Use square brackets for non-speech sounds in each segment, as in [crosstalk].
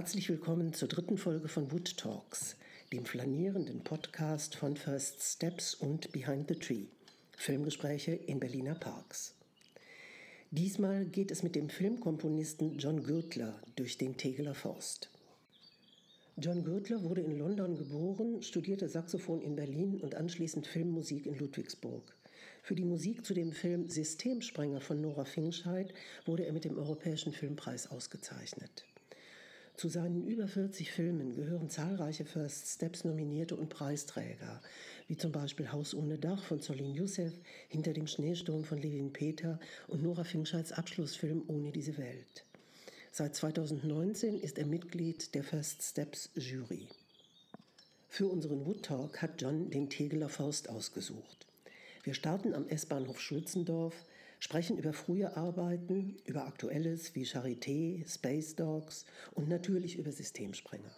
Herzlich willkommen zur dritten Folge von Wood Talks, dem flanierenden Podcast von First Steps und Behind the Tree, Filmgespräche in Berliner Parks. Diesmal geht es mit dem Filmkomponisten John Gürtler durch den Tegeler Forst. John Gürtler wurde in London geboren, studierte Saxophon in Berlin und anschließend Filmmusik in Ludwigsburg. Für die Musik zu dem Film Systemsprenger von Nora Fingscheid wurde er mit dem Europäischen Filmpreis ausgezeichnet. Zu seinen über 40 Filmen gehören zahlreiche First Steps Nominierte und Preisträger, wie zum Beispiel Haus ohne Dach von Solin Youssef, Hinter dem Schneesturm von Levin Peter und Nora Fingscheids Abschlussfilm Ohne diese Welt. Seit 2019 ist er Mitglied der First Steps Jury. Für unseren Wood Talk hat John den Tegeler Forst ausgesucht. Wir starten am S-Bahnhof Schulzendorf, sprechen über frühe Arbeiten, über Aktuelles wie Charité, Space Dogs und natürlich über Systemsprenger.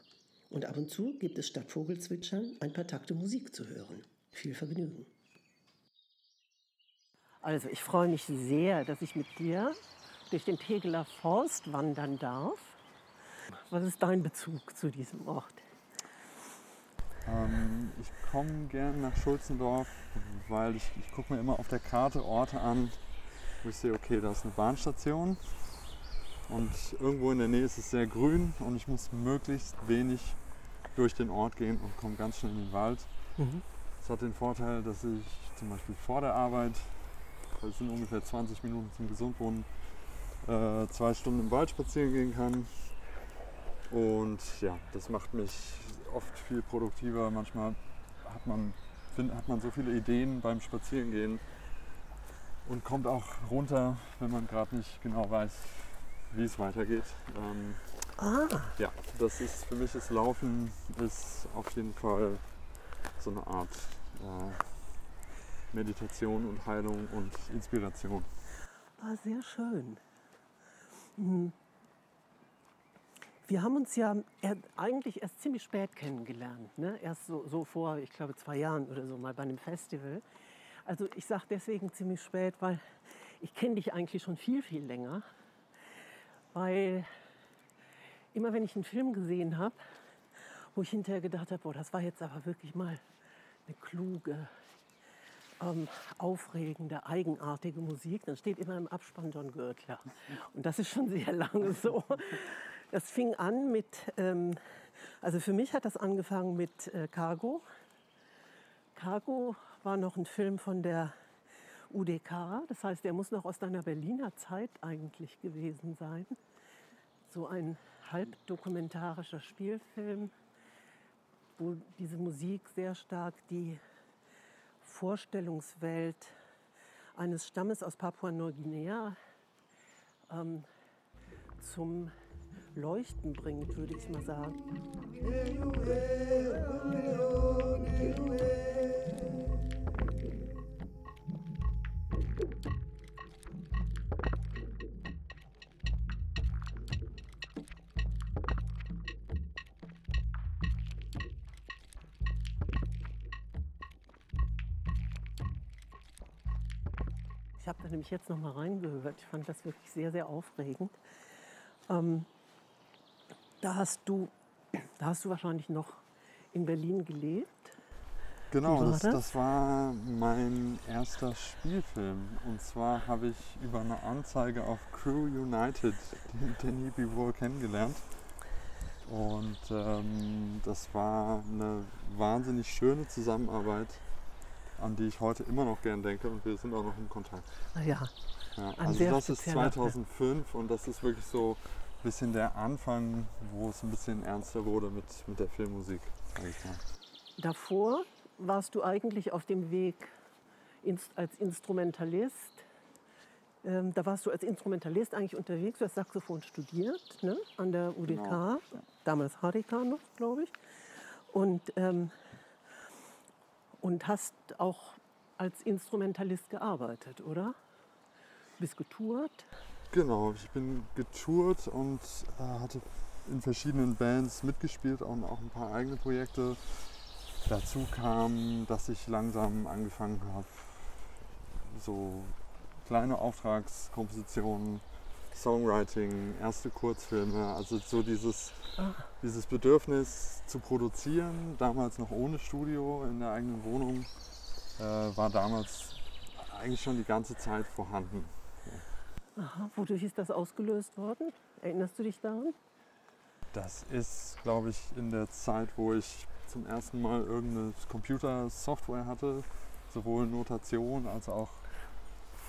Und ab und zu gibt es statt Vogelzwitschern ein paar Takte Musik zu hören. Viel Vergnügen. Also ich freue mich sehr, dass ich mit dir durch den Tegeler Forst wandern darf. Was ist dein Bezug zu diesem Ort? Ähm, ich komme gern nach Schulzendorf, weil ich, ich gucke mir immer auf der Karte Orte an, wo ich sehe, okay, da ist eine Bahnstation und irgendwo in der Nähe ist es sehr grün und ich muss möglichst wenig durch den Ort gehen und komme ganz schnell in den Wald. Mhm. Das hat den Vorteil, dass ich zum Beispiel vor der Arbeit, das sind ungefähr 20 Minuten zum Gesundwohnen, äh, zwei Stunden im Wald spazieren gehen kann. Und ja, das macht mich oft viel produktiver. Manchmal hat man, find, hat man so viele Ideen beim Spazierengehen und kommt auch runter, wenn man gerade nicht genau weiß, wie es weitergeht. Ähm, ah. Ja, das ist für mich das Laufen ist auf jeden Fall so eine Art äh, Meditation und Heilung und Inspiration. Ah, sehr schön. Mhm. Wir haben uns ja eigentlich erst ziemlich spät kennengelernt. Ne? Erst so, so vor, ich glaube, zwei Jahren oder so mal bei einem Festival. Also ich sage deswegen ziemlich spät, weil ich kenne dich eigentlich schon viel, viel länger. Weil immer wenn ich einen Film gesehen habe, wo ich hinterher gedacht habe, das war jetzt aber wirklich mal eine kluge, ähm, aufregende, eigenartige Musik, dann steht immer im Abspann John Gürtler. Und das ist schon sehr lange so. Das fing an mit, ähm, also für mich hat das angefangen mit äh, Cargo. Cargo war noch ein Film von der UDK, das heißt, der muss noch aus deiner Berliner Zeit eigentlich gewesen sein. So ein halbdokumentarischer Spielfilm, wo diese Musik sehr stark die Vorstellungswelt eines Stammes aus Papua-Neuguinea ähm, zum Leuchten bringt, würde ich mal sagen. Ich jetzt noch mal reingehört. Ich fand das wirklich sehr, sehr aufregend. Ähm, da hast du, da hast du wahrscheinlich noch in Berlin gelebt. Genau, das, das, war mein erster Spielfilm. Und zwar habe ich über eine Anzeige auf Crew United den Danny Bivol kennengelernt. Und ähm, das war eine wahnsinnig schöne Zusammenarbeit an die ich heute immer noch gern denke und wir sind auch noch in Kontakt. Ja. ja also das ist 2005 und das ist wirklich so ein bisschen der Anfang, wo es ein bisschen ernster wurde mit, mit der Filmmusik. Davor warst du eigentlich auf dem Weg als Instrumentalist. Ähm, da warst du als Instrumentalist eigentlich unterwegs, du hast Saxophon studiert ne? an der UDK, genau. damals HDK noch, glaube ich. Und ähm, und hast auch als Instrumentalist gearbeitet, oder? Bist getourt? Genau, ich bin getourt und äh, hatte in verschiedenen Bands mitgespielt und auch ein paar eigene Projekte. Dazu kam, dass ich langsam angefangen habe, so kleine Auftragskompositionen Songwriting, erste Kurzfilme, also so dieses, dieses Bedürfnis zu produzieren, damals noch ohne Studio in der eigenen Wohnung, äh, war damals eigentlich schon die ganze Zeit vorhanden. Aha, wodurch ist das ausgelöst worden? Erinnerst du dich daran? Das ist, glaube ich, in der Zeit, wo ich zum ersten Mal irgendeine Computersoftware hatte, sowohl Notation als auch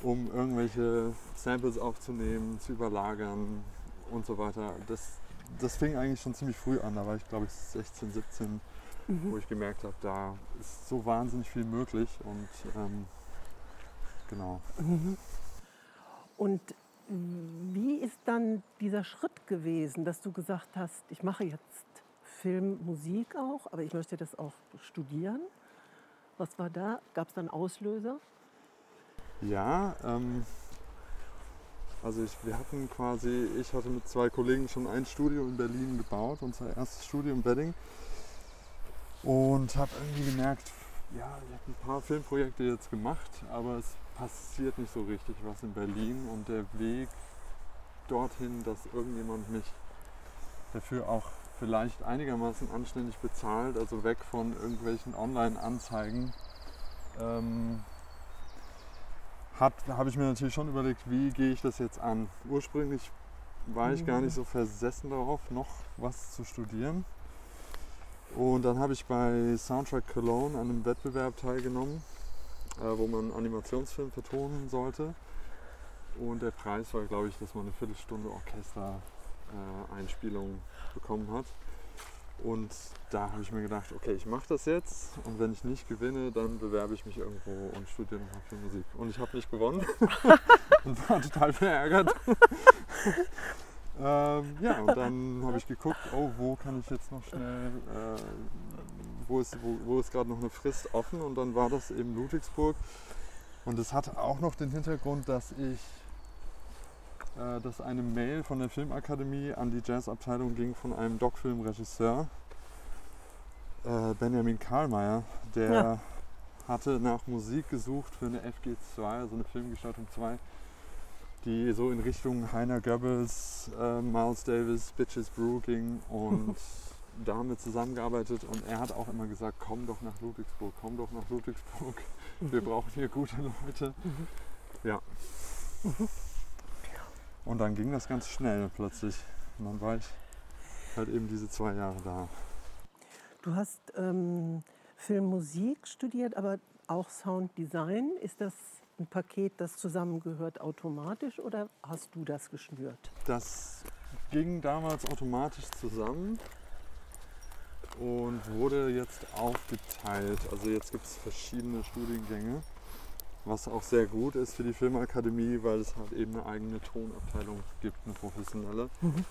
um irgendwelche Samples aufzunehmen, zu überlagern und so weiter. Das, das fing eigentlich schon ziemlich früh an. Da war ich, glaube ich, 16, 17, mhm. wo ich gemerkt habe, da ist so wahnsinnig viel möglich. Und ähm, genau. Mhm. Und wie ist dann dieser Schritt gewesen, dass du gesagt hast, ich mache jetzt Film, Musik auch, aber ich möchte das auch studieren? Was war da? Gab es dann Auslöser? Ja, ähm, also ich, wir hatten quasi, ich hatte mit zwei Kollegen schon ein Studio in Berlin gebaut, unser erstes Studio in Wedding. Und habe irgendwie gemerkt, ja, ich habe ein paar Filmprojekte jetzt gemacht, aber es passiert nicht so richtig was in Berlin und der Weg dorthin, dass irgendjemand mich dafür auch vielleicht einigermaßen anständig bezahlt, also weg von irgendwelchen Online-Anzeigen, ähm, habe ich mir natürlich schon überlegt, wie gehe ich das jetzt an. Ursprünglich war ich gar nicht so versessen darauf, noch was zu studieren. Und dann habe ich bei Soundtrack Cologne an einem Wettbewerb teilgenommen, äh, wo man Animationsfilm vertonen sollte. Und der Preis war, glaube ich, dass man eine Viertelstunde Orchester-Einspielung äh, bekommen hat. Und da habe ich mir gedacht, okay, ich mache das jetzt und wenn ich nicht gewinne, dann bewerbe ich mich irgendwo und studiere nochmal für Musik. Und ich habe nicht gewonnen [laughs] und war total verärgert. ähm, ja, und dann habe ich geguckt, oh, wo kann ich jetzt noch schnell, äh, wo ist, wo, wo ist gerade noch eine Frist offen und dann war das eben Ludwigsburg. Und es hat auch noch den Hintergrund, dass ich äh, dass eine Mail von der Filmakademie an die Jazzabteilung ging von einem Doc-Film-Regisseur, äh, Benjamin Karlmeier, der ja. hatte nach Musik gesucht für eine FG2, also eine Filmgestaltung 2, die so in Richtung Heiner Goebbels, äh, Miles Davis, Bitches Brew ging und da haben wir zusammengearbeitet und er hat auch immer gesagt, komm doch nach Ludwigsburg, komm doch nach Ludwigsburg, wir mhm. brauchen hier gute Leute. Mhm. Ja. Und dann ging das ganz schnell plötzlich. Und dann war ich halt eben diese zwei Jahre da. Du hast ähm, Filmmusik studiert, aber auch Sounddesign. Ist das ein Paket, das zusammengehört automatisch oder hast du das geschnürt? Das ging damals automatisch zusammen und wurde jetzt aufgeteilt. Also jetzt gibt es verschiedene Studiengänge was auch sehr gut ist für die Filmakademie, weil es halt eben eine eigene Tonabteilung gibt, eine professionelle. Mhm.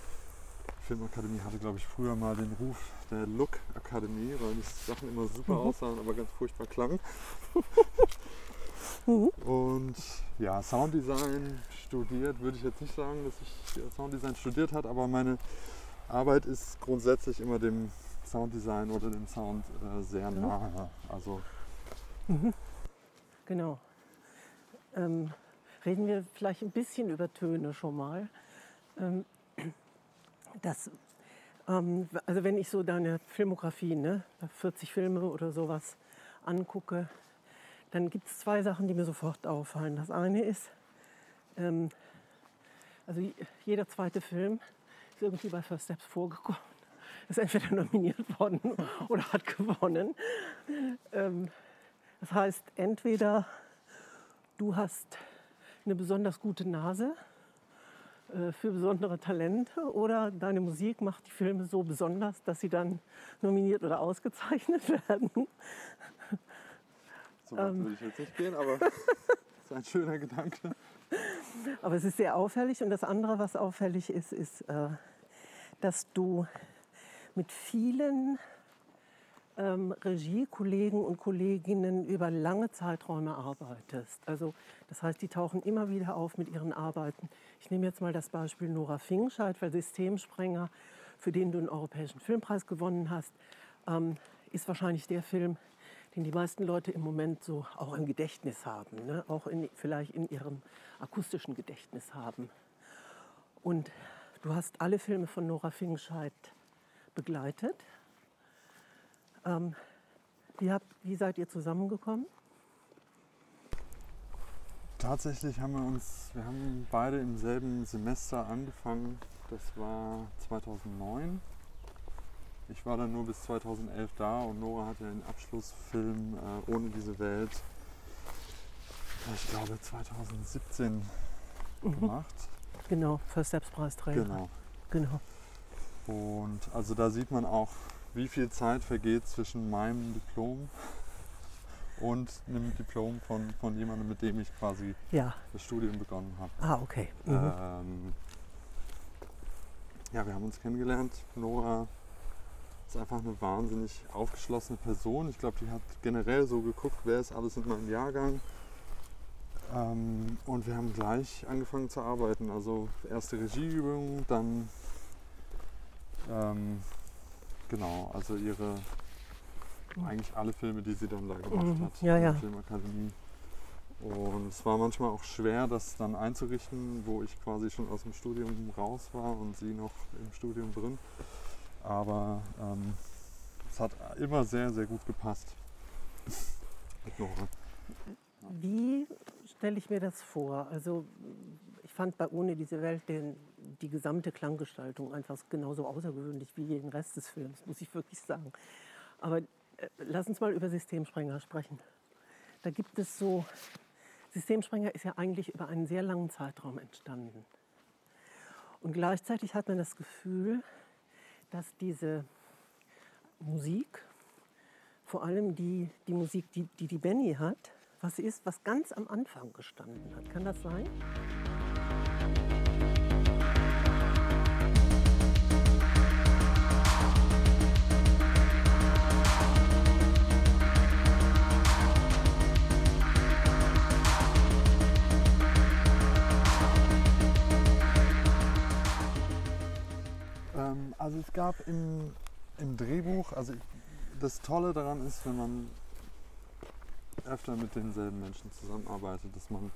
Die Filmakademie hatte, glaube ich, früher mal den Ruf der Look Akademie, weil die Sachen immer super mhm. aussahen, aber ganz furchtbar klangen. [laughs] mhm. Und ja, Sounddesign studiert, würde ich jetzt nicht sagen, dass ich Sounddesign studiert habe, aber meine Arbeit ist grundsätzlich immer dem Sounddesign oder dem Sound äh, sehr nahe. Also mhm. Genau ähm, reden wir vielleicht ein bisschen über Töne schon mal. Ähm, das, ähm, also wenn ich so deine Filmografie, ne, 40 Filme oder sowas angucke, dann gibt es zwei Sachen, die mir sofort auffallen. Das eine ist, ähm, also jeder zweite Film ist irgendwie bei First Steps vorgekommen, [laughs] ist entweder nominiert worden [laughs] oder hat gewonnen. Ähm, das heißt, entweder du hast eine besonders gute Nase äh, für besondere Talente oder deine Musik macht die Filme so besonders, dass sie dann nominiert oder ausgezeichnet [laughs] werden. So weit ähm. würde ich jetzt nicht gehen, aber das [laughs] ist ein schöner Gedanke. Aber es ist sehr auffällig und das andere, was auffällig ist, ist, äh, dass du mit vielen ähm, Regiekollegen und Kolleginnen über lange Zeiträume arbeitest. Also das heißt, die tauchen immer wieder auf mit ihren Arbeiten. Ich nehme jetzt mal das Beispiel Nora Fingscheid, weil Systemsprenger, für den du einen Europäischen Filmpreis gewonnen hast, ähm, ist wahrscheinlich der Film, den die meisten Leute im Moment so auch im Gedächtnis haben, ne? auch in, vielleicht in ihrem akustischen Gedächtnis haben. Und du hast alle Filme von Nora Fingscheid begleitet. Ähm, wie, habt, wie seid ihr zusammengekommen? Tatsächlich haben wir uns, wir haben beide im selben Semester angefangen. Das war 2009. Ich war dann nur bis 2011 da und Nora hatte den Abschlussfilm äh, Ohne diese Welt, ich glaube 2017 mhm. gemacht. Genau, für Selbstpreisträger. Genau. genau. Und also da sieht man auch, wie viel Zeit vergeht zwischen meinem Diplom und einem Diplom von, von jemandem, mit dem ich quasi ja. das Studium begonnen habe. Ah, okay. Mhm. Ähm, ja, wir haben uns kennengelernt. Nora ist einfach eine wahnsinnig aufgeschlossene Person. Ich glaube, die hat generell so geguckt, wer ist alles in meinem Jahrgang. Ähm, und wir haben gleich angefangen zu arbeiten. Also erste Regieübung, dann ähm, genau, also ihre eigentlich alle Filme, die sie dann da gemacht mhm. hat ja, der Filmakademie. Und es war manchmal auch schwer, das dann einzurichten, wo ich quasi schon aus dem Studium raus war und sie noch im Studium drin. Aber ähm, es hat immer sehr, sehr gut gepasst mit Nora. Wie stelle ich mir das vor? Also ich fand bei Ohne diese Welt den, die gesamte Klanggestaltung einfach genauso außergewöhnlich wie jeden Rest des Films, muss ich wirklich sagen. Aber äh, lass uns mal über Systemsprenger sprechen. Da gibt es so, Systemsprenger ist ja eigentlich über einen sehr langen Zeitraum entstanden. Und gleichzeitig hat man das Gefühl, dass diese Musik, vor allem die, die Musik, die, die die Benny hat, was ist, was ganz am Anfang gestanden hat. Kann das sein? Ähm, also es gab im, im Drehbuch, also das Tolle daran ist, wenn man öfter mit denselben Menschen zusammenarbeitet, dass man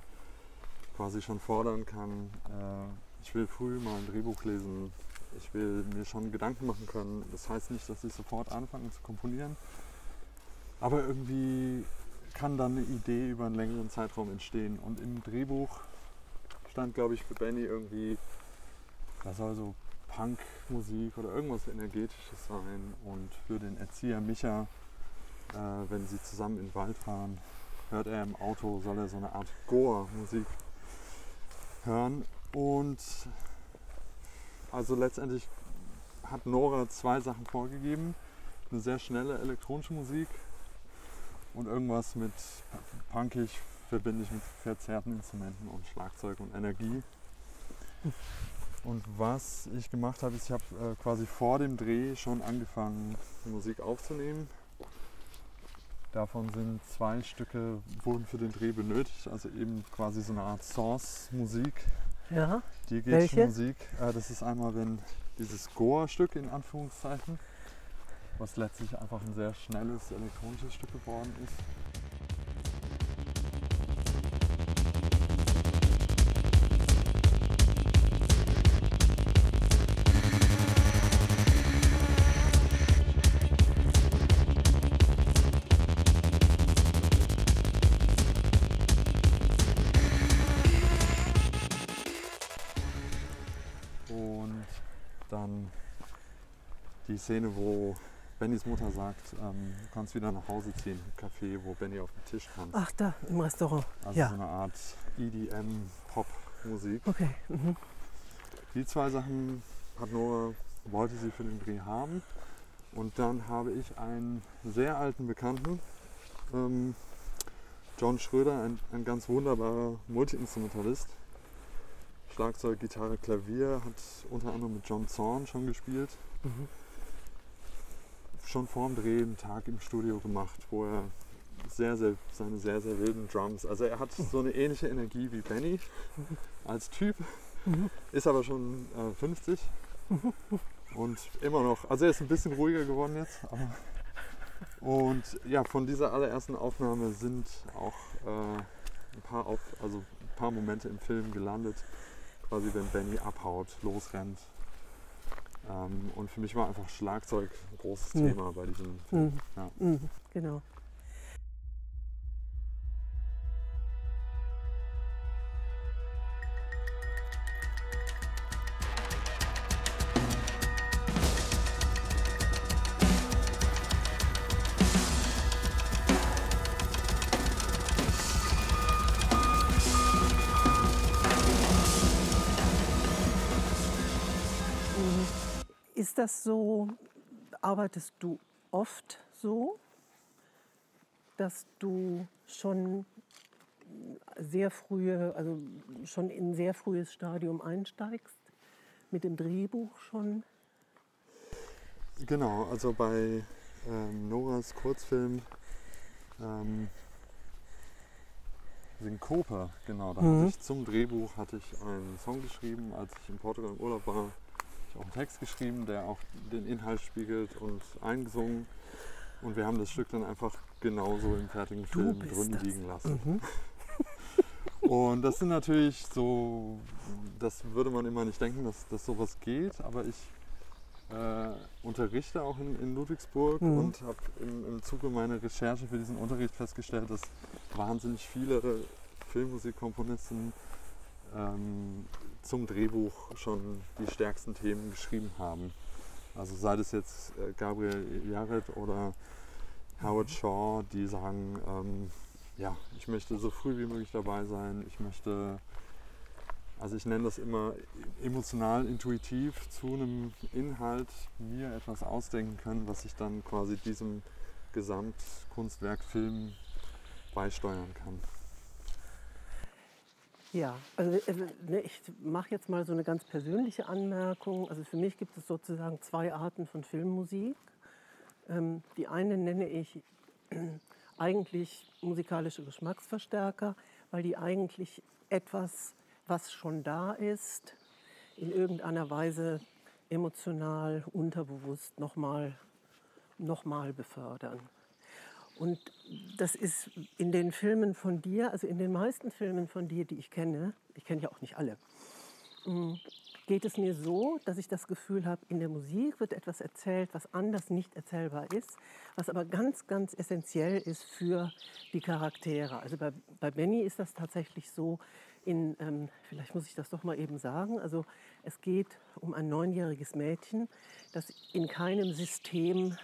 quasi schon fordern kann, äh, ich will früh mal ein Drehbuch lesen, ich will mir schon Gedanken machen können. Das heißt nicht, dass ich sofort anfange zu komponieren, aber irgendwie kann dann eine Idee über einen längeren Zeitraum entstehen. Und im Drehbuch stand, glaube ich, für Benny irgendwie, das soll so Punkmusik oder irgendwas Energetisches sein. Und für den Erzieher Micha äh, wenn sie zusammen in den Wald fahren, hört er im Auto, soll er so eine Art Goa-Musik hören. Und also letztendlich hat Nora zwei Sachen vorgegeben. Eine sehr schnelle elektronische Musik und irgendwas mit punkig verbinde ich mit verzerrten Instrumenten und Schlagzeug und Energie. Und was ich gemacht habe, ist, ich habe äh, quasi vor dem Dreh schon angefangen, Musik aufzunehmen Davon sind zwei Stücke, wurden für den Dreh benötigt, also eben quasi so eine Art Source-Musik. Ja. Die Welche? Musik. Äh, das ist einmal wenn dieses Goa-Stück in Anführungszeichen, was letztlich einfach ein sehr schnelles elektronisches Stück geworden ist. Szene, wo Bennys Mutter sagt, ähm, du kannst wieder nach Hause ziehen, im Café, wo Benny auf dem Tisch tanzt. Ach, da, im Restaurant. Also ja. so eine Art EDM-Pop-Musik. Okay. Mhm. Die zwei Sachen hat Nora, wollte sie für den Dreh haben. Und dann habe ich einen sehr alten Bekannten, ähm, John Schröder, ein, ein ganz wunderbarer Multi-Instrumentalist. Schlagzeug, Gitarre, Klavier, hat unter anderem mit John Zorn schon gespielt. Mhm schon vorm Dreh einen Tag im Studio gemacht, wo er sehr, sehr, seine sehr, sehr wilden Drums. Also er hat so eine ähnliche Energie wie Benny als Typ, ist aber schon äh, 50 und immer noch, also er ist ein bisschen ruhiger geworden jetzt. Aber, und ja, von dieser allerersten Aufnahme sind auch äh, ein, paar Auf, also ein paar Momente im Film gelandet, quasi wenn Benny abhaut, losrennt. Ähm, und für mich war einfach Schlagzeug ein großes Mhm. Thema bei diesem Film. Mhm. Ja. Mhm, genau. Ist das so, arbeitest du oft so, dass du schon sehr frühe, also schon in ein sehr frühes Stadium einsteigst? Mit dem Drehbuch schon? Genau, also bei ähm, Noras Kurzfilm ähm, Synkope, genau, da Mhm. hatte ich zum Drehbuch hatte ich einen Song geschrieben, als ich in Portugal im Urlaub war. Ich auch einen Text geschrieben, der auch den Inhalt spiegelt und eingesungen. Und wir haben das Stück dann einfach genauso im fertigen Film drin das. liegen lassen. Mhm. [laughs] Und das sind natürlich so, das würde man immer nicht denken, dass, dass sowas geht, aber ich äh, unterrichte auch in, in Ludwigsburg Mhm. und habe im, im Zuge meiner Recherche für diesen Unterricht festgestellt, dass wahnsinnig viele Filmmusikkomponisten ähm, zum Drehbuch schon die stärksten Themen geschrieben haben. Also sei das jetzt äh, Gabriel Yared oder Howard Shaw, die sagen, ähm, ja, ich möchte so früh wie möglich dabei sein. Ich möchte, also ich nenne das immer emotional intuitiv zu einem Inhalt mir etwas ausdenken können, was ich dann quasi diesem Gesamtkunstwerk Film beisteuern kann. Ja, also äh, ne, ich mache jetzt mal so eine ganz persönliche Anmerkung. Also für mich gibt es sozusagen zwei Arten von Filmmusik. Ähm, die eine nenne ich eigentlich musikalische Geschmacksverstärker, weil die eigentlich etwas, was schon da ist, in irgendeiner Weise emotional, unterbewusst nochmal noch mal befördern. Und das ist in den Filmen von dir, also in den meisten Filmen von dir, die ich kenne, ich kenne ja auch nicht alle, mm, geht es mir so, dass ich das Gefühl habe, in der Musik wird etwas erzählt, was anders nicht erzählbar ist, was aber ganz, ganz essentiell ist für die Charaktere. Also bei, bei Benny ist das tatsächlich so, in, ähm, vielleicht muss ich das doch mal eben sagen, also es geht um ein neunjähriges Mädchen, das in keinem System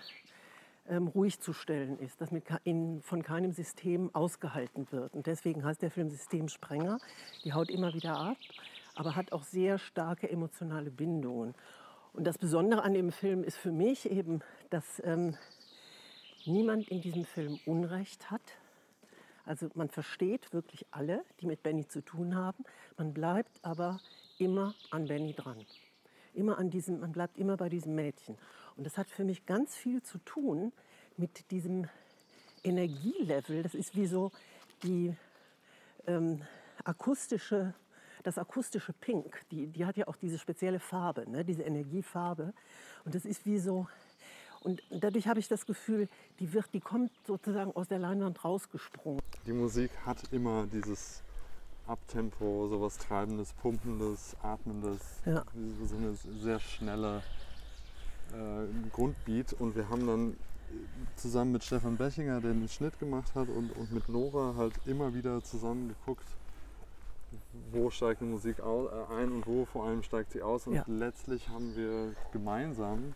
ähm, ruhig zu stellen ist, das mit, ke- in, von keinem System ausgehalten wird. Und deswegen heißt der Film Systemsprenger. Die haut immer wieder ab, aber hat auch sehr starke emotionale Bindungen. Und das Besondere an dem Film ist für mich eben, dass ähm, niemand in diesem Film Unrecht hat. Also man versteht wirklich alle, die mit Benny zu tun haben. Man bleibt aber immer an Benny dran. Immer an diesem, man bleibt immer bei diesem Mädchen. Und das hat für mich ganz viel zu tun mit diesem Energielevel. Das ist wie so die ähm, akustische, das akustische Pink. Die, die hat ja auch diese spezielle Farbe, ne? diese Energiefarbe. Und das ist wie so. Und dadurch habe ich das Gefühl, die, wird, die kommt sozusagen aus der Leinwand rausgesprungen. Die Musik hat immer dieses Abtempo, sowas Treibendes, Pumpendes, Atmendes, Ja. so eine sehr schnelle äh, Grundbeat. Und wir haben dann zusammen mit Stefan Bechinger, der den Schnitt gemacht hat, und, und mit Nora halt immer wieder zusammen geguckt, wo steigt die Musik äh, ein und wo vor allem steigt sie aus. Und Ja. letztlich haben wir gemeinsam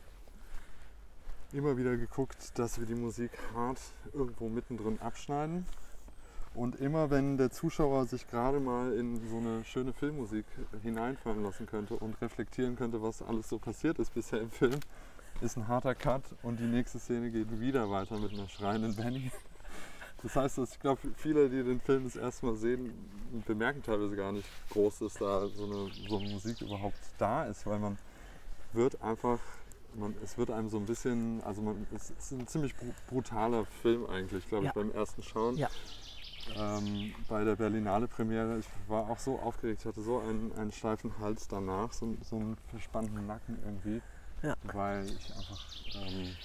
immer wieder geguckt, dass wir die Musik hart irgendwo mittendrin abschneiden. Und immer wenn der Zuschauer sich gerade mal in so eine schöne Filmmusik hineinfallen lassen könnte und reflektieren könnte, was alles so passiert ist bisher im Film, ist ein harter Cut und die nächste Szene geht wieder weiter mit einer schreienden Benny. Das heißt, dass ich glaube, viele, die den Film das erste Mal sehen, bemerken teilweise gar nicht groß, dass da so eine, so eine Musik überhaupt da ist, weil man wird einfach, man, es wird einem so ein bisschen, also man, es ist ein ziemlich bru- brutaler Film eigentlich, glaube Ja. ich, beim ersten Schauen. Ja. Ähm, bei der Berlinale Premiere, ich war auch so aufgeregt, ich hatte so einen, einen steifen Hals danach, so, so einen verspannten Nacken irgendwie, Ja. weil ich einfach ähm,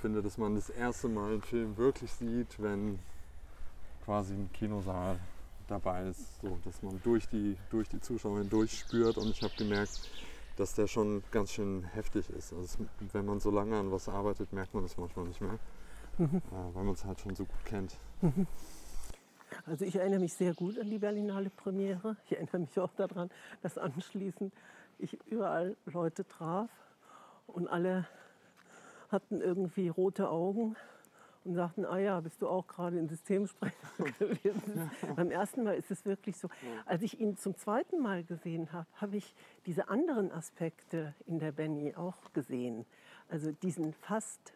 finde, dass man das erste Mal einen Film wirklich sieht, wenn quasi ein Kinosaal dabei ist, so dass man durch die, durch die Zuschauer hindurch spürt und ich habe gemerkt, dass der schon ganz schön heftig ist. Also wenn man so lange an was arbeitet, merkt man das manchmal nicht mehr, mhm. äh, weil man es halt schon so gut kennt. Mhm. Also ich erinnere mich sehr gut an die Berlinale Premiere. Ich erinnere mich auch daran, dass anschließend ich überall Leute traf und alle hatten irgendwie rote Augen und sagten, ah ja, bist du auch gerade in Systemsprecher [laughs] gewesen. Beim ersten Mal ist es wirklich so. Als ich ihn zum zweiten Mal gesehen habe, habe ich diese anderen Aspekte in der Benny auch gesehen. Also diesen fast,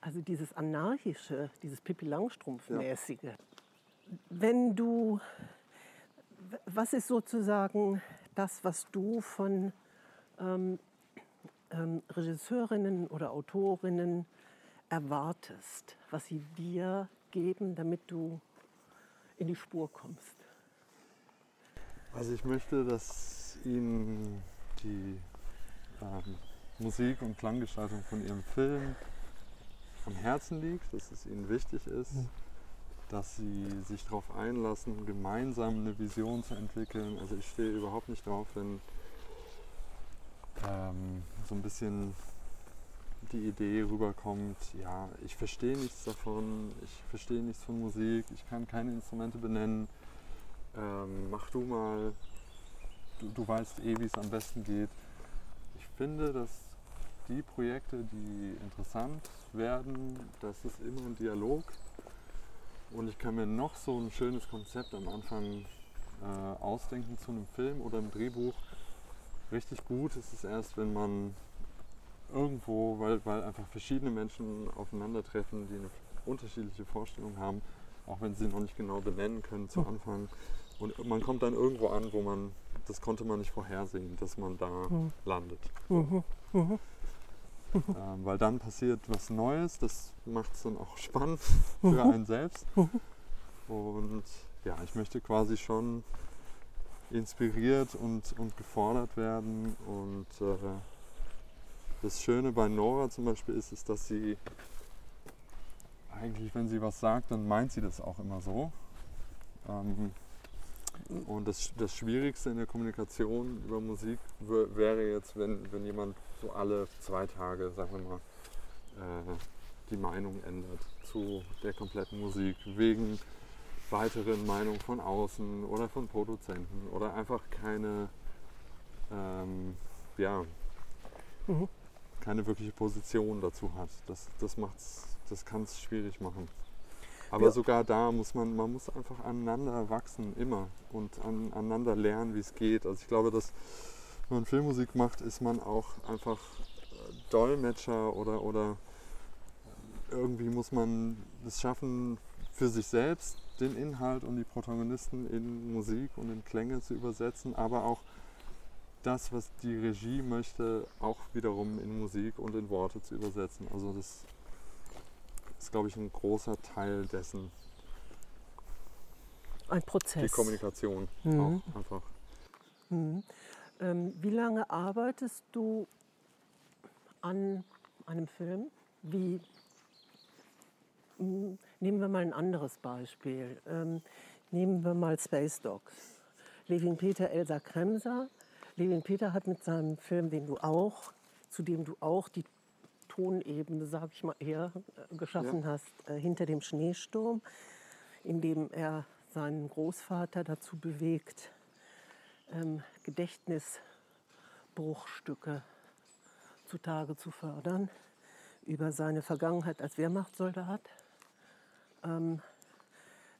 also dieses anarchische, dieses Pippi Langstrumpf-mäßige. Ja. Wenn du, was ist sozusagen das, was du von ähm, ähm, Regisseurinnen oder Autorinnen erwartest, was sie dir geben, damit du in die Spur kommst? Also ich möchte, dass ihnen die ähm, Musik und Klanggestaltung von ihrem Film am Herzen liegt, dass es ihnen wichtig ist, mhm. dass sie sich darauf einlassen, gemeinsam eine Vision zu entwickeln. Also ich stehe überhaupt nicht drauf, wenn ähm, so ein bisschen die Idee rüberkommt, ja, ich verstehe nichts davon, ich verstehe nichts von Musik, ich kann keine Instrumente benennen, ähm, mach du mal, du, du weißt eh, wie es am besten geht. Ich finde, dass die Projekte, die interessant werden, das ist immer ein Dialog und ich kann mir noch so ein schönes Konzept am Anfang äh, ausdenken zu einem Film oder einem Drehbuch. Richtig gut ist es erst, wenn man irgendwo, weil, weil einfach verschiedene Menschen aufeinandertreffen, die eine unterschiedliche Vorstellung haben, auch wenn sie noch nicht genau benennen können zu hm. Anfang. Und man kommt dann irgendwo an, wo man, das konnte man nicht vorhersehen, dass man da mhm. landet. Mhm. Mhm. Ähm, weil dann passiert was Neues, das macht es dann auch [laughs] spannend für einen selbst. Und ja, ich möchte quasi schon inspiriert und, und gefordert werden und äh, das Schöne bei Nora zum Beispiel ist, ist, dass sie eigentlich, wenn sie was sagt, dann meint sie das auch immer so. Ähm, und das, das Schwierigste in der Kommunikation über Musik wäre jetzt, wenn, wenn jemand so alle zwei Tage, sagen wir mal, äh, die Meinung ändert zu der kompletten Musik, wegen weiteren Meinungen von außen oder von Produzenten oder einfach keine, ähm, ja, mhm keine wirkliche Position dazu hat. Das, das, das kann es schwierig machen. Aber ja. sogar da muss man, man muss einfach aneinander wachsen, immer und an, aneinander lernen, wie es geht. Also ich glaube, dass wenn man Filmmusik macht, ist man auch einfach äh, Dolmetscher oder, oder irgendwie muss man es schaffen, für sich selbst den Inhalt und die Protagonisten in Musik und in Klänge zu übersetzen, aber auch das, was die Regie möchte, auch wiederum in Musik und in Worte zu übersetzen. Also das ist, glaube ich, ein großer Teil dessen. Ein Prozess. Die Kommunikation mhm. auch einfach. Mhm. Ähm, wie lange arbeitest du an einem Film? Wie, hm, nehmen wir mal ein anderes Beispiel. Ähm, nehmen wir mal Space Dogs. Levin Peter, Elsa Kremser Levin Peter hat mit seinem Film, den du auch, zu dem du auch die Tonebene, sag ich mal, eher äh, geschaffen ja. hast, äh, hinter dem Schneesturm, in dem er seinen Großvater dazu bewegt, ähm, Gedächtnisbruchstücke zutage zu fördern über seine Vergangenheit als Wehrmachtssoldat. Ähm,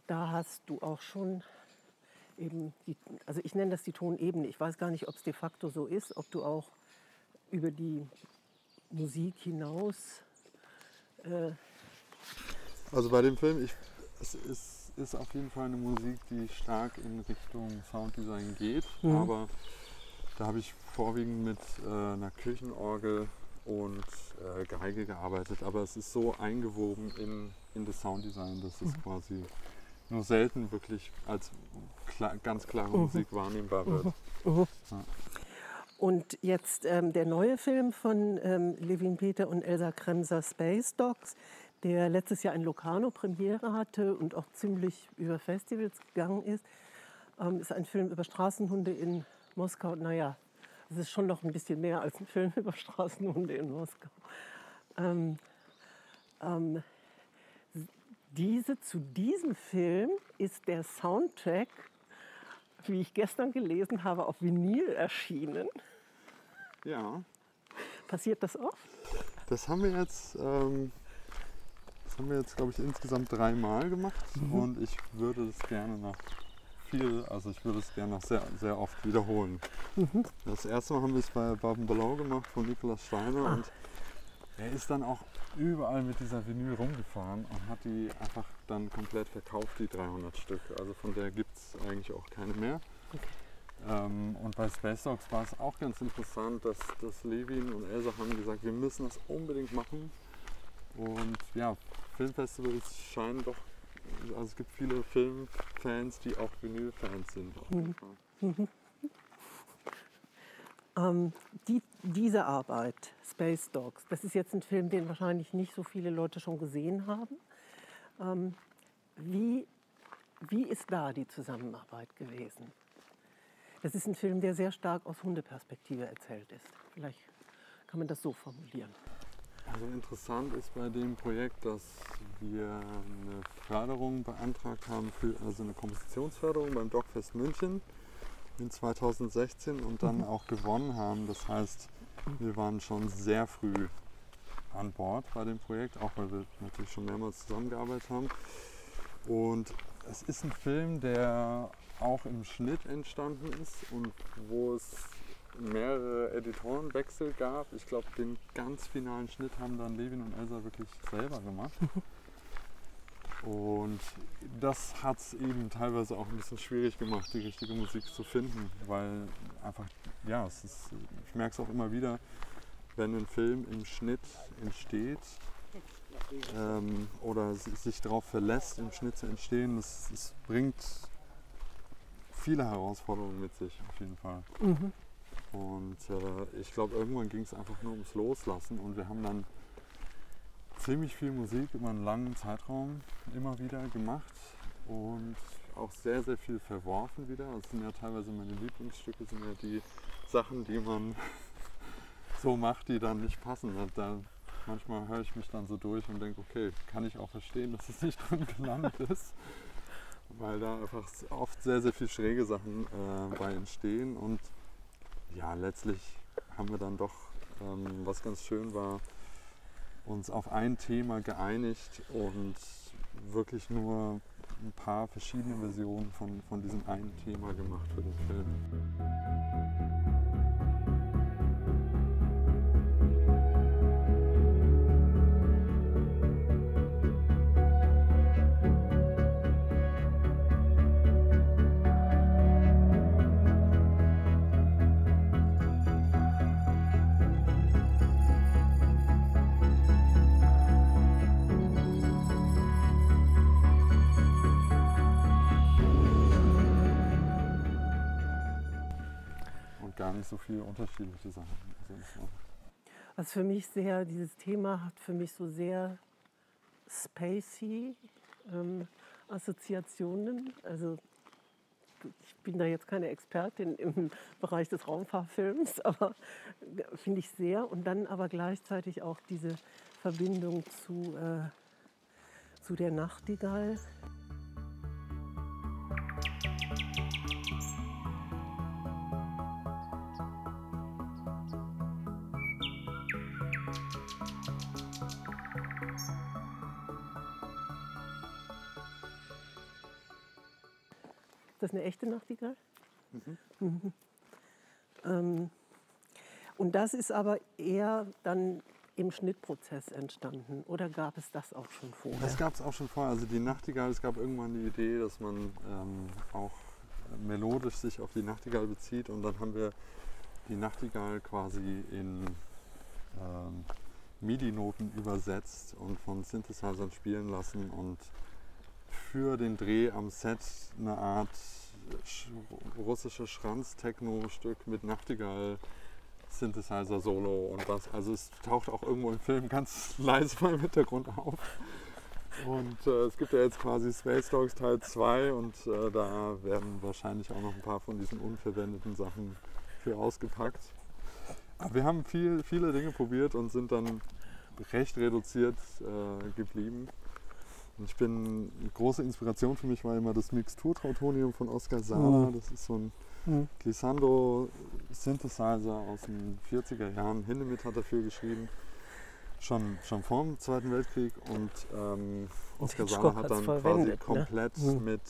da hast du auch schon eben, die, also ich nenne das die Tonebene. Ich weiß gar nicht, ob es de facto so ist, ob du auch über die Musik hinaus. Äh also bei dem Film, ich, es ist, ist auf jeden Fall eine Musik, die stark in Richtung Sounddesign geht, mhm. aber da habe ich vorwiegend mit äh, einer Kirchenorgel und äh, Geige gearbeitet, aber es ist so eingewoben in, in das Sounddesign, dass es mhm. quasi nur selten wirklich als klar, ganz klare mhm. Musik wahrnehmbar wird. Mhm. Mhm. Ja. Und jetzt ähm, der neue Film von ähm, Levin Peter und Elsa Kremser, Space Dogs, der letztes Jahr in Locarno Premiere hatte und auch ziemlich über Festivals gegangen ist. Ähm, ist ein Film über Straßenhunde in Moskau. Naja, es ist schon noch ein bisschen mehr als ein Film über Straßenhunde in Moskau. Ähm, ähm, diese, zu diesem Film ist der Soundtrack, wie ich gestern gelesen habe, auf Vinyl erschienen. Ja. Passiert das oft? Das haben wir jetzt, ähm, haben wir jetzt, glaube ich, insgesamt dreimal gemacht mhm. und ich würde das gerne noch viel, also ich würde es gerne noch sehr, sehr oft wiederholen. Mhm. Das erste Mal haben wir es bei Baben Below gemacht von Nikolaus Steiner ah. und er ist dann auch überall mit dieser Vinyl rumgefahren und hat die einfach dann komplett verkauft, die 300 Stück. Also von der gibt es eigentlich auch keine mehr. Okay. Ähm, und bei Space Dogs war es auch ganz interessant, dass, dass Levin und Elsa haben gesagt, wir müssen das unbedingt machen. Und ja, Filmfestivals scheinen doch, also es gibt viele Filmfans, die auch Vinyl-Fans sind. Mhm. Mhm. [laughs] Ähm, die, diese Arbeit, Space Dogs, das ist jetzt ein Film, den wahrscheinlich nicht so viele Leute schon gesehen haben. Ähm, wie, wie ist da die Zusammenarbeit gewesen? Das ist ein Film, der sehr stark aus Hundeperspektive erzählt ist. Vielleicht kann man das so formulieren. Also interessant ist bei dem Projekt, dass wir eine Förderung beantragt haben, für, also eine Kompositionsförderung beim Dogfest München in 2016 und dann mhm. auch gewonnen haben. Das heißt, wir waren schon sehr früh an Bord bei dem Projekt, auch weil wir natürlich schon mehrmals zusammengearbeitet haben. Und es ist ein Film, der auch im Schnitt entstanden ist und wo es mehrere Editorenwechsel gab. Ich glaube, den ganz finalen Schnitt haben dann Levin und Elsa wirklich selber gemacht. [laughs] Und das hat es eben teilweise auch ein bisschen schwierig gemacht, die richtige Musik zu finden, weil einfach, ja, es ist, ich merke es auch immer wieder, wenn ein Film im Schnitt entsteht ähm, oder sich darauf verlässt, im Schnitt zu entstehen, es bringt viele Herausforderungen mit sich, auf jeden Fall. Mhm. Und äh, ich glaube, irgendwann ging es einfach nur ums Loslassen und wir haben dann ziemlich viel Musik über einen langen Zeitraum immer wieder gemacht und auch sehr, sehr viel verworfen wieder. Das sind ja teilweise meine Lieblingsstücke, sind ja die Sachen, die man [laughs] so macht, die dann nicht passen. Da, manchmal höre ich mich dann so durch und denke, okay, kann ich auch verstehen, dass es nicht [laughs] drin gelandet ist, weil da einfach oft sehr, sehr viel schräge Sachen äh, bei entstehen und ja, letztlich haben wir dann doch, ähm, was ganz schön war, uns auf ein Thema geeinigt und wirklich nur ein paar verschiedene Versionen von, von diesem einen Thema gemacht für den Film. So viele unterschiedliche Sachen. Also für mich sehr, dieses Thema hat für mich so sehr spacey ähm, Assoziationen. Also ich bin da jetzt keine Expertin im Bereich des Raumfahrfilms, [laughs] aber finde ich sehr. Und dann aber gleichzeitig auch diese Verbindung zu, äh, zu der Nachtigall. Das eine echte Nachtigall? Mhm. Mhm. [laughs] Ähm, und das ist aber eher dann im Schnittprozess entstanden oder gab es das auch schon vorher? Das gab es auch schon vorher. Also die Nachtigall, es gab irgendwann die Idee, dass man ähm, auch melodisch sich auf die Nachtigall bezieht und dann haben wir die Nachtigall quasi in ähm, MIDI-Noten übersetzt und von Synthesizern spielen lassen und für den Dreh am Set eine Art russisches Schranz-Techno-Stück mit Nachtigall Synthesizer-Solo und was. Also es taucht auch irgendwo im Film ganz [laughs] leise mal im Hintergrund auf. Und äh, es gibt ja jetzt quasi Space Dogs Teil 2 und äh, da werden wahrscheinlich auch noch ein paar von diesen unverwendeten Sachen für ausgepackt. Aber wir haben viel, viele Dinge probiert und sind dann recht reduziert äh, geblieben. Ich bin, eine große Inspiration für mich war immer das Mixturtrautonium von Oscar Sala. Mhm. Das ist so ein mhm. Glissando Synthesizer aus den 40er Jahren. Hindemith hat dafür geschrieben. Schon, schon vor dem Zweiten Weltkrieg und ähm, Oscar Sala hat dann quasi ne? komplett ne? mit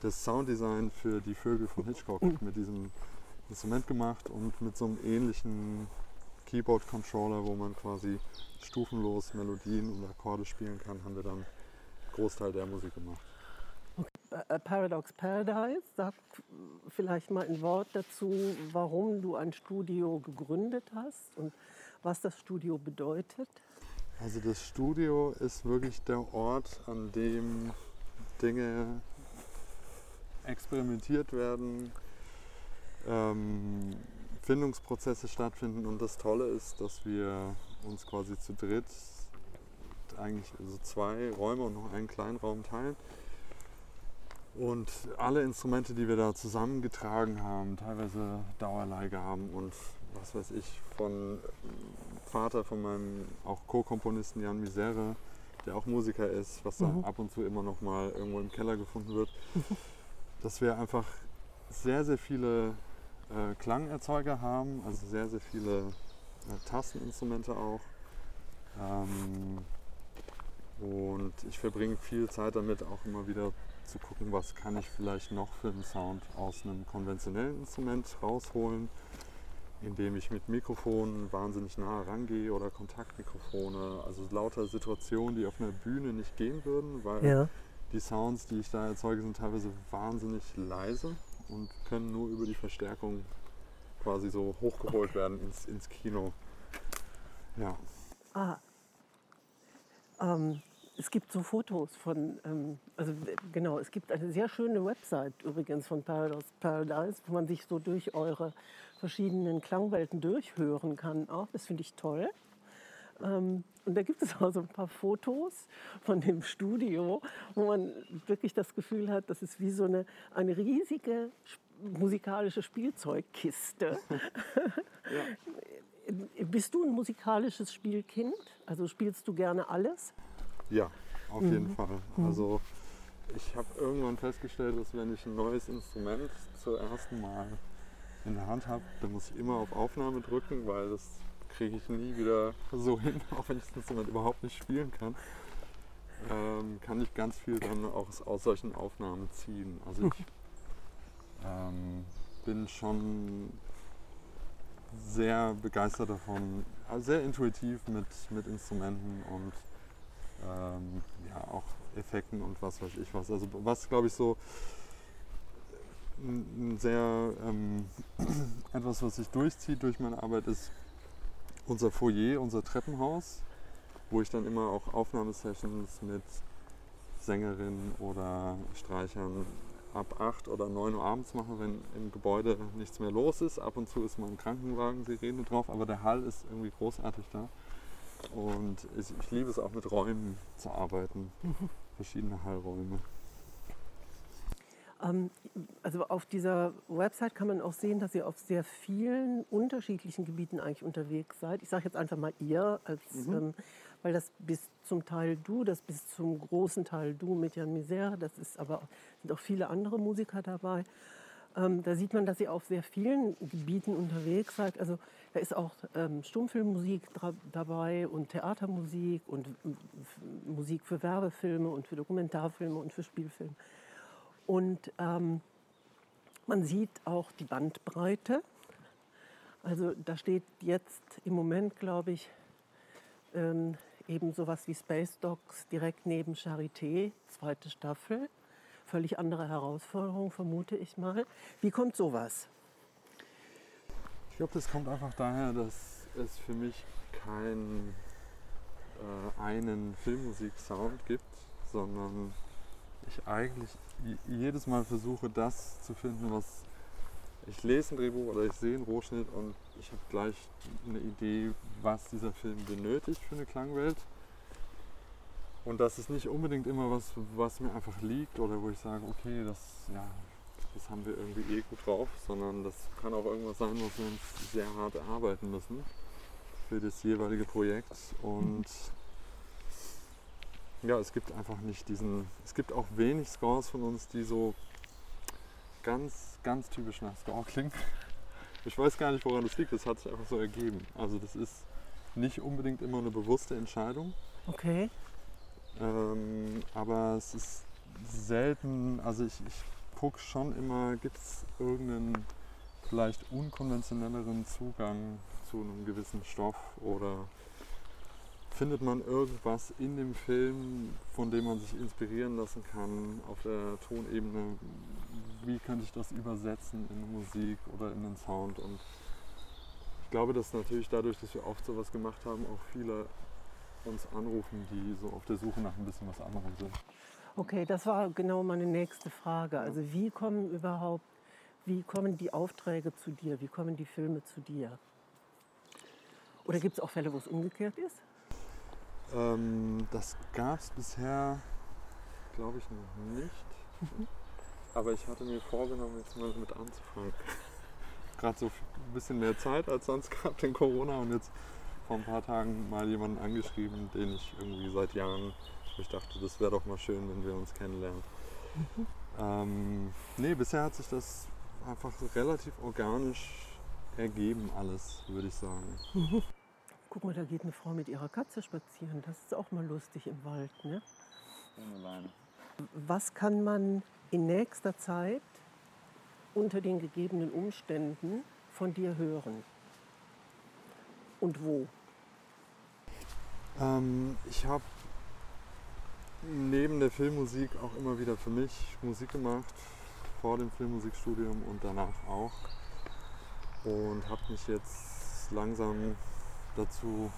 das Sounddesign für die Vögel von Hitchcock mhm. mit diesem Instrument gemacht und mit so einem ähnlichen Keyboard-Controller, wo man quasi stufenlos Melodien und Akkorde spielen kann, haben wir dann einen Großteil der Musik gemacht. Okay. Äh, Paradox Paradise, sag vielleicht mal ein Wort dazu, warum du ein Studio gegründet hast und was das Studio bedeutet. Also das Studio ist wirklich der Ort, an dem Dinge experimentiert werden, ähm, Findungsprozesse stattfinden und das Tolle ist, dass wir uns quasi zu dritt eigentlich also zwei Räume und noch einen kleinen Raum teilen. Und alle Instrumente, die wir da zusammengetragen haben, teilweise Dauerleihgaben und was weiß ich, von Vater von meinem auch Co-Komponisten Jan Misere, der auch Musiker ist, was mhm. da ab und zu immer noch mal irgendwo im Keller gefunden wird, [laughs] dass wir einfach sehr, sehr viele äh, Klangerzeuger haben, also sehr, sehr viele äh, Tasteninstrumente auch. Ähm, und ich verbringe viel Zeit damit, auch immer wieder zu gucken, was kann ich vielleicht noch für einen Sound aus einem konventionellen Instrument rausholen, indem ich mit Mikrofonen wahnsinnig nah rangehe oder Kontaktmikrofone, also lauter Situationen, die auf einer Bühne nicht gehen würden, weil ja. Die Sounds, die ich da erzeuge, sind teilweise wahnsinnig leise und können nur über die Verstärkung quasi so hochgeholt werden ins, ins Kino. Ja. Ah. Ähm, es gibt so Fotos von, ähm, also genau, es gibt eine sehr schöne Website übrigens von Paradise, Paradise wo man sich so durch eure verschiedenen Klangwelten durchhören kann. Auch das finde ich toll. Ähm, und da gibt es auch so ein paar Fotos von dem Studio, wo man wirklich das Gefühl hat, das ist wie so eine, eine riesige musikalische Spielzeugkiste. ja. [laughs] Bist du ein musikalisches Spielkind? Also spielst du gerne alles? Ja, auf mhm. jeden Fall. Mhm. Also ich habe irgendwann festgestellt, dass wenn ich ein neues Instrument zum ersten Mal in der Hand habe, dann muss ich immer auf Aufnahme drücken, weil das kriege ich nie wieder so hin, [laughs] auch wenn ich das Instrument überhaupt nicht spielen kann. Ähm, kann ich ganz viel dann auch aus solchen Aufnahmen ziehen. Also ich ähm, bin schon sehr begeistert davon, also sehr intuitiv mit, mit Instrumenten und ähm, ja, auch Effekten und was weiß ich was. Also was glaube ich so ein sehr ähm, [clears throat] etwas, was sich durchzieht durch meine Arbeit, ist unser Foyer, unser Treppenhaus, wo ich dann immer auch Aufnahmesessions mit Sängerinnen oder Streichern ab 8 oder 9 Uhr abends mache, wenn im Gebäude nichts mehr los ist. Ab und zu ist mal ein Krankenwagen, Sirene drauf, aber der Hall ist irgendwie großartig da. Und ich, ich liebe es auch mit Räumen zu arbeiten, [laughs] verschiedene Hallräume. Ähm, also auf dieser Website kann man auch sehen, dass ihr auf sehr vielen unterschiedlichen Gebieten eigentlich unterwegs seid. Ich sage jetzt einfach mal ihr, als, mhm. ähm, weil das bist zum Teil du, das bist zum großen Teil du mit Jan Misère, das ist aber sind auch viele andere Musiker dabei. Ähm, da sieht man, dass ihr auf sehr vielen Gebieten unterwegs seid. Also da ist auch ähm, Stummfilmmusik dabei und Theatermusik und Musik für Werbefilme und für Dokumentarfilme und für Spielfilme. Und ähm, man sieht auch die Bandbreite. Also da steht jetzt im Moment, glaube ich, ähm, eben sowas wie Space Dogs direkt neben Charité, zweite Staffel. Völlig andere Herausforderung, vermute ich mal. Wie kommt sowas? Ich glaube, das kommt einfach daher, dass es für mich keinen äh, einen Filmmusik-Sound gibt, sondern ich eigentlich jedes Mal versuche, das zu finden, was ich lese ein Drehbuch oder ich sehe einen Rohschnitt und ich habe gleich eine Idee, was dieser Film benötigt für eine Klangwelt. Und das ist nicht unbedingt immer was, was mir einfach liegt oder wo ich sage, okay, das, ja, das haben wir irgendwie eh gut drauf, sondern das kann auch irgendwas sein, was wir uns sehr hart erarbeiten müssen für das jeweilige Projekt. Und ja, es gibt einfach nicht diesen, es gibt auch wenig Scores von uns, die so ganz, ganz typisch nach Score klingen. Ich weiß gar nicht, woran das liegt, das hat sich einfach so ergeben. Also das ist nicht unbedingt immer eine bewusste Entscheidung. Okay. Ähm, aber es ist selten, also ich, ich gucke schon immer, gibt es irgendeinen vielleicht unkonventionelleren Zugang zu einem gewissen Stoff oder findet man irgendwas in dem Film, von dem man sich inspirieren lassen kann auf der Tonebene? Wie könnte ich das übersetzen in Musik oder in den Sound? Und ich glaube, dass natürlich dadurch, dass wir oft sowas gemacht haben, auch viele uns anrufen, die so auf der Suche nach ein bisschen was anderem sind. Okay, das war genau meine nächste Frage. Also wie kommen überhaupt, wie kommen die Aufträge zu dir? Wie kommen die Filme zu dir? Oder gibt es auch Fälle, wo es umgekehrt ist? Ähm, das gab es bisher, glaube ich, noch nicht. [laughs] Aber ich hatte mir vorgenommen, jetzt mal damit anzufangen. [laughs] Gerade so ein bisschen mehr Zeit als sonst gehabt in Corona und jetzt vor ein paar Tagen mal jemanden angeschrieben, den ich irgendwie seit Jahren, ich dachte, das wäre doch mal schön, wenn wir uns kennenlernen. Mhm. [laughs] Ähm, nee, bisher hat sich das einfach relativ organisch ergeben, alles, würde ich sagen. Mhm. Guck mal, da geht eine Frau mit ihrer Katze spazieren. Das ist auch mal lustig im Wald, ne? Was kann man in nächster Zeit unter den gegebenen Umständen von dir hören? Und wo? Ähm, ich habe neben der Filmmusik auch immer wieder für mich Musik gemacht, vor dem Filmmusikstudium und danach auch. Und habe mich jetzt langsam dazu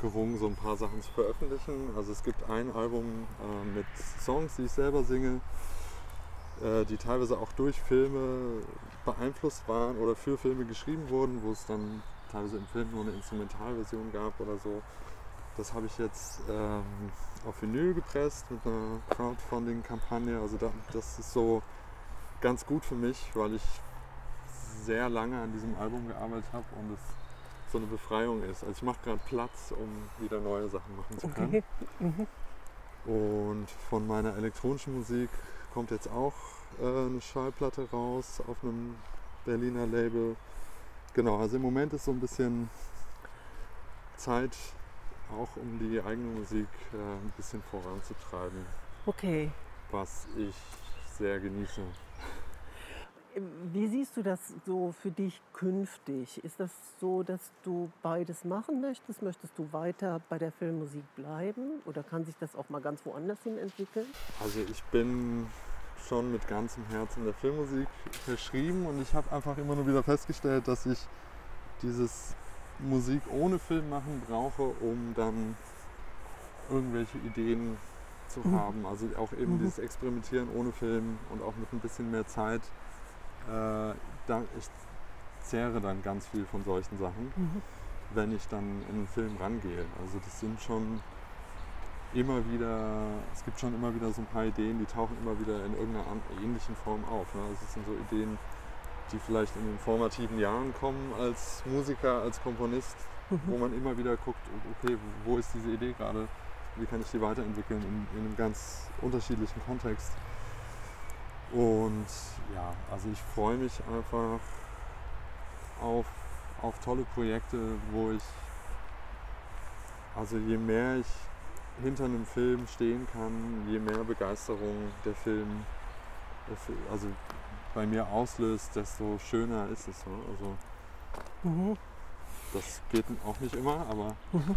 gerungen, so ein paar Sachen zu veröffentlichen. Also es gibt ein Album äh, mit Songs, die ich selber singe, äh, die teilweise auch durch Filme beeinflusst waren oder für Filme geschrieben wurden, wo es dann teilweise im Film nur eine Instrumentalversion gab oder so. Das habe ich jetzt ähm, auf Vinyl gepresst mit einer Crowdfunding-Kampagne. Also da, das ist so ganz gut für mich, weil ich sehr lange an diesem Album gearbeitet habe und es so eine Befreiung ist. Also ich mache gerade Platz, um wieder neue Sachen machen zu können. Okay. Mhm. Und von meiner elektronischen Musik kommt jetzt auch äh, eine Schallplatte raus auf einem Berliner Label. Genau, also im Moment ist so ein bisschen Zeit, auch um die eigene Musik äh, ein bisschen voranzutreiben. Okay. Was ich sehr genieße. Wie siehst du das so für dich künftig? Ist das so, dass du beides machen möchtest? Möchtest du weiter bei der Filmmusik bleiben oder kann sich das auch mal ganz woanders hin entwickeln? Also ich bin schon mit ganzem Herzen der Filmmusik verschrieben und ich habe einfach immer nur wieder festgestellt, dass ich dieses Musik ohne Film machen brauche, um dann irgendwelche Ideen zu mhm. haben. Also auch eben mhm. dieses Experimentieren ohne Film und auch mit ein bisschen mehr Zeit äh, da, ich zehre dann ganz viel von solchen Sachen, mhm. wenn ich dann in einen Film rangehe. Also das sind schon immer wieder, es gibt schon immer wieder so ein paar Ideen, die tauchen immer wieder in irgendeiner ähnlichen Form auf. Ne? Also es sind so Ideen, die vielleicht in den formativen Jahren kommen als Musiker, als Komponist, mhm. wo man immer wieder guckt, okay, wo ist diese Idee gerade, wie kann ich die weiterentwickeln in, in einem ganz unterschiedlichen Kontext. Und ja, also ich freue mich einfach auf, auf tolle Projekte, wo ich, also je mehr ich hinter einem Film stehen kann, je mehr Begeisterung der Film also bei mir auslöst, desto schöner ist es. Ne? Also mhm. das geht auch nicht immer, aber. Mhm.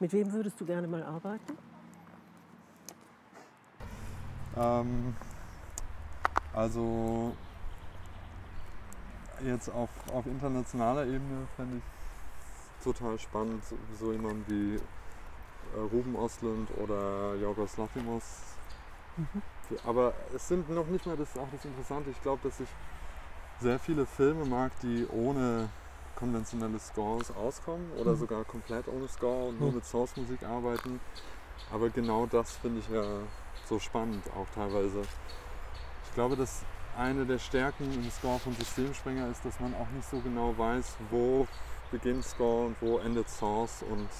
Mit wem würdest du gerne mal arbeiten? Ähm, also jetzt auf, auf internationaler Ebene fände ich total spannend, so jemand wie äh, Ruben Oslund oder Jorgos Lathimos. Mhm. Aber es sind noch nicht mal, das ist auch das Interessante, ich glaube, dass ich sehr viele Filme mag, die ohne konventionelle Scores auskommen oder mhm. sogar komplett ohne Score und nur mhm. mit Source-Musik arbeiten. Aber genau das finde ich ja so spannend auch teilweise. Ich glaube, dass eine der Stärken im Score von Systemsprenger ist, dass man auch nicht so genau weiß, wo beginnt Score und wo endet Source und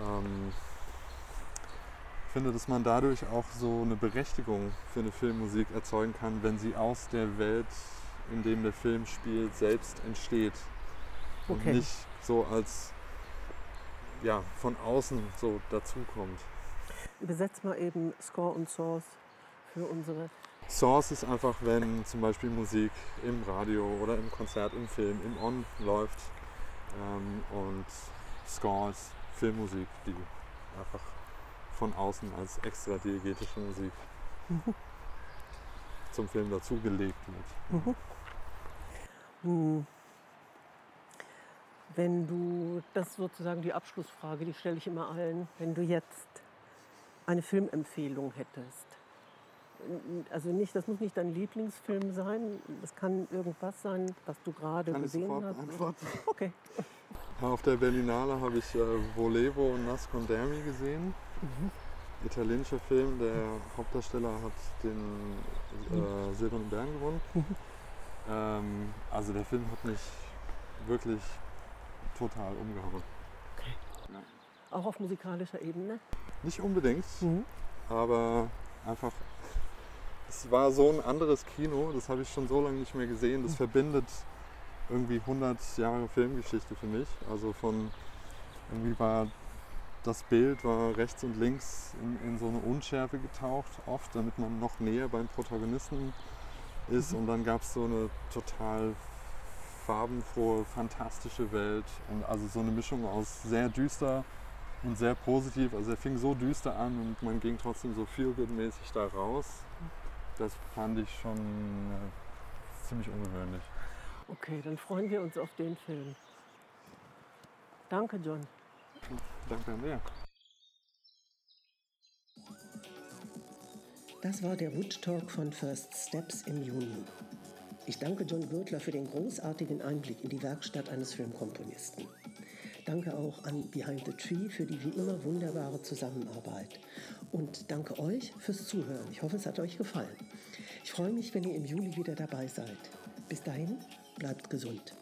ähm, finde, dass man dadurch auch so eine Berechtigung für eine Filmmusik erzeugen kann, wenn sie aus der Welt, in dem der Film spielt, selbst entsteht. Okay. Und nicht so als ja, von außen so dazukommt. Übersetzt mal eben Score und Source für unsere. Source ist einfach, wenn zum Beispiel Musik im Radio oder im Konzert, im Film, im On läuft. Ähm, und Score ist Filmmusik, die einfach von außen als extra diegetische Musik mhm. zum Film dazugelegt wird. Mhm. Mhm. Wenn du, das ist sozusagen die Abschlussfrage, die stelle ich immer allen, wenn du jetzt eine Filmempfehlung hättest. Also nicht, das muss nicht dein Lieblingsfilm sein, das kann irgendwas sein, was du gerade gesehen hast. Beantworten. Okay. Auf der Berlinale habe ich äh, Volevo und Nascondermi gesehen. Mhm. Italienischer Film, der Hauptdarsteller hat den äh, Silbernen Bären gewonnen. Mhm. Ähm, also der Film hat mich wirklich total umgehauen. Okay. Ja. Auch auf musikalischer Ebene? Nicht unbedingt, mhm. aber einfach, es war so ein anderes Kino, das habe ich schon so lange nicht mehr gesehen. Das mhm. verbindet irgendwie 100 Jahre Filmgeschichte für mich. Also von irgendwie war das Bild war rechts und links in, in, so eine Unschärfe getaucht, oft, damit man noch näher beim Protagonisten ist. Mhm. Und dann gab es so eine total farbenfrohe, fantastische Welt. Und also so eine Mischung aus sehr düster und sehr positiv. Also er fing so düster an und man ging trotzdem so feel-good-mäßig da raus. Das fand ich schon äh, ziemlich ungewöhnlich. Okay, dann freuen wir uns auf den Film. Danke, John. Danke an dir. Das war der Wood Talk von First Steps im Juni. Ich danke John Gürtler für den großartigen Einblick in die Werkstatt eines Filmkomponisten. Danke auch an Behind the Tree für die wie immer wunderbare Zusammenarbeit. Und danke euch fürs Zuhören. Ich hoffe, es hat euch gefallen. Ich freue mich, wenn ihr im Juli wieder dabei seid. Bis dahin, bleibt gesund.